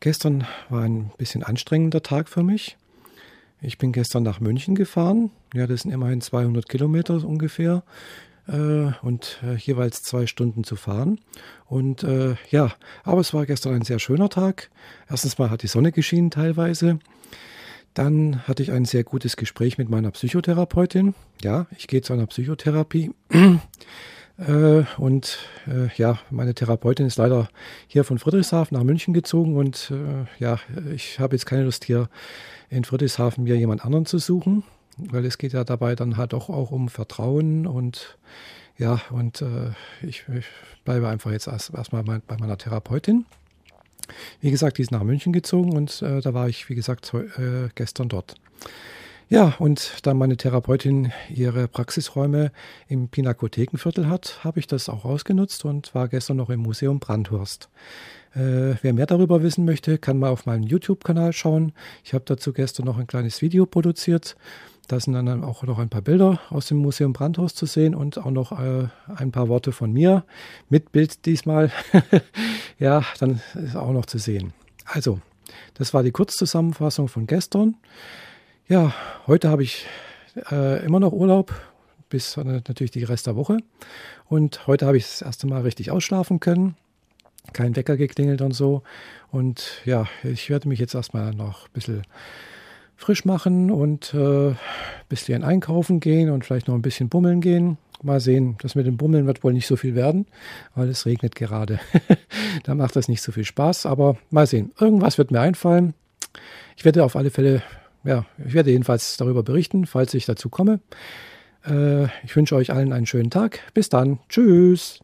Gestern war ein bisschen anstrengender Tag für mich. Ich bin gestern nach München gefahren. Ja, das sind immerhin 200 Kilometer ungefähr äh, und äh, jeweils zwei Stunden zu fahren. Und äh, ja, aber es war gestern ein sehr schöner Tag. Erstens mal hat die Sonne geschienen teilweise. Dann hatte ich ein sehr gutes Gespräch mit meiner Psychotherapeutin. Ja, ich gehe zu einer Psychotherapie. Äh, und äh, ja, meine Therapeutin ist leider hier von Friedrichshafen nach München gezogen und äh, ja, ich habe jetzt keine Lust hier in Friedrichshafen mir jemand anderen zu suchen, weil es geht ja dabei dann halt auch, auch um Vertrauen und ja, und ich, ich, bleibe einfach jetzt erst, erstmal bei meiner Therapeutin. Wie gesagt, die ist nach München gezogen und äh, da war ich, wie gesagt, äh, gestern dort. Ja, und da meine Therapeutin ihre Praxisräume im Pinakothekenviertel hat, habe ich das auch ausgenutzt und war gestern noch im Museum Brandhurst. Äh, wer mehr darüber wissen möchte, kann mal auf meinen YouTube-Kanal schauen. Ich habe dazu gestern noch ein kleines Video produziert. Da sind dann auch noch ein paar Bilder aus dem Museum Brandhurst zu sehen und auch noch äh, ein paar Worte von mir mit Bild diesmal. ja, dann ist auch noch zu sehen. Also, das war die Kurzzusammenfassung von gestern. Ja, heute habe ich äh, immer noch Urlaub, bis äh, natürlich die Rest der Woche. Und heute habe ich das erste Mal richtig ausschlafen können. Kein Wecker geklingelt und so. Und ja, ich werde mich jetzt erstmal noch ein bisschen frisch machen und äh, ein bisschen einkaufen gehen und vielleicht noch ein bisschen bummeln gehen. Mal sehen, das mit dem Bummeln wird wohl nicht so viel werden, weil es regnet gerade. da macht das nicht so viel Spaß, aber mal sehen. Irgendwas wird mir einfallen. Ich werde auf alle Fälle ja, ich werde jedenfalls darüber berichten, falls ich dazu komme. Äh, ich wünsche euch allen einen schönen Tag. Bis dann. Tschüss.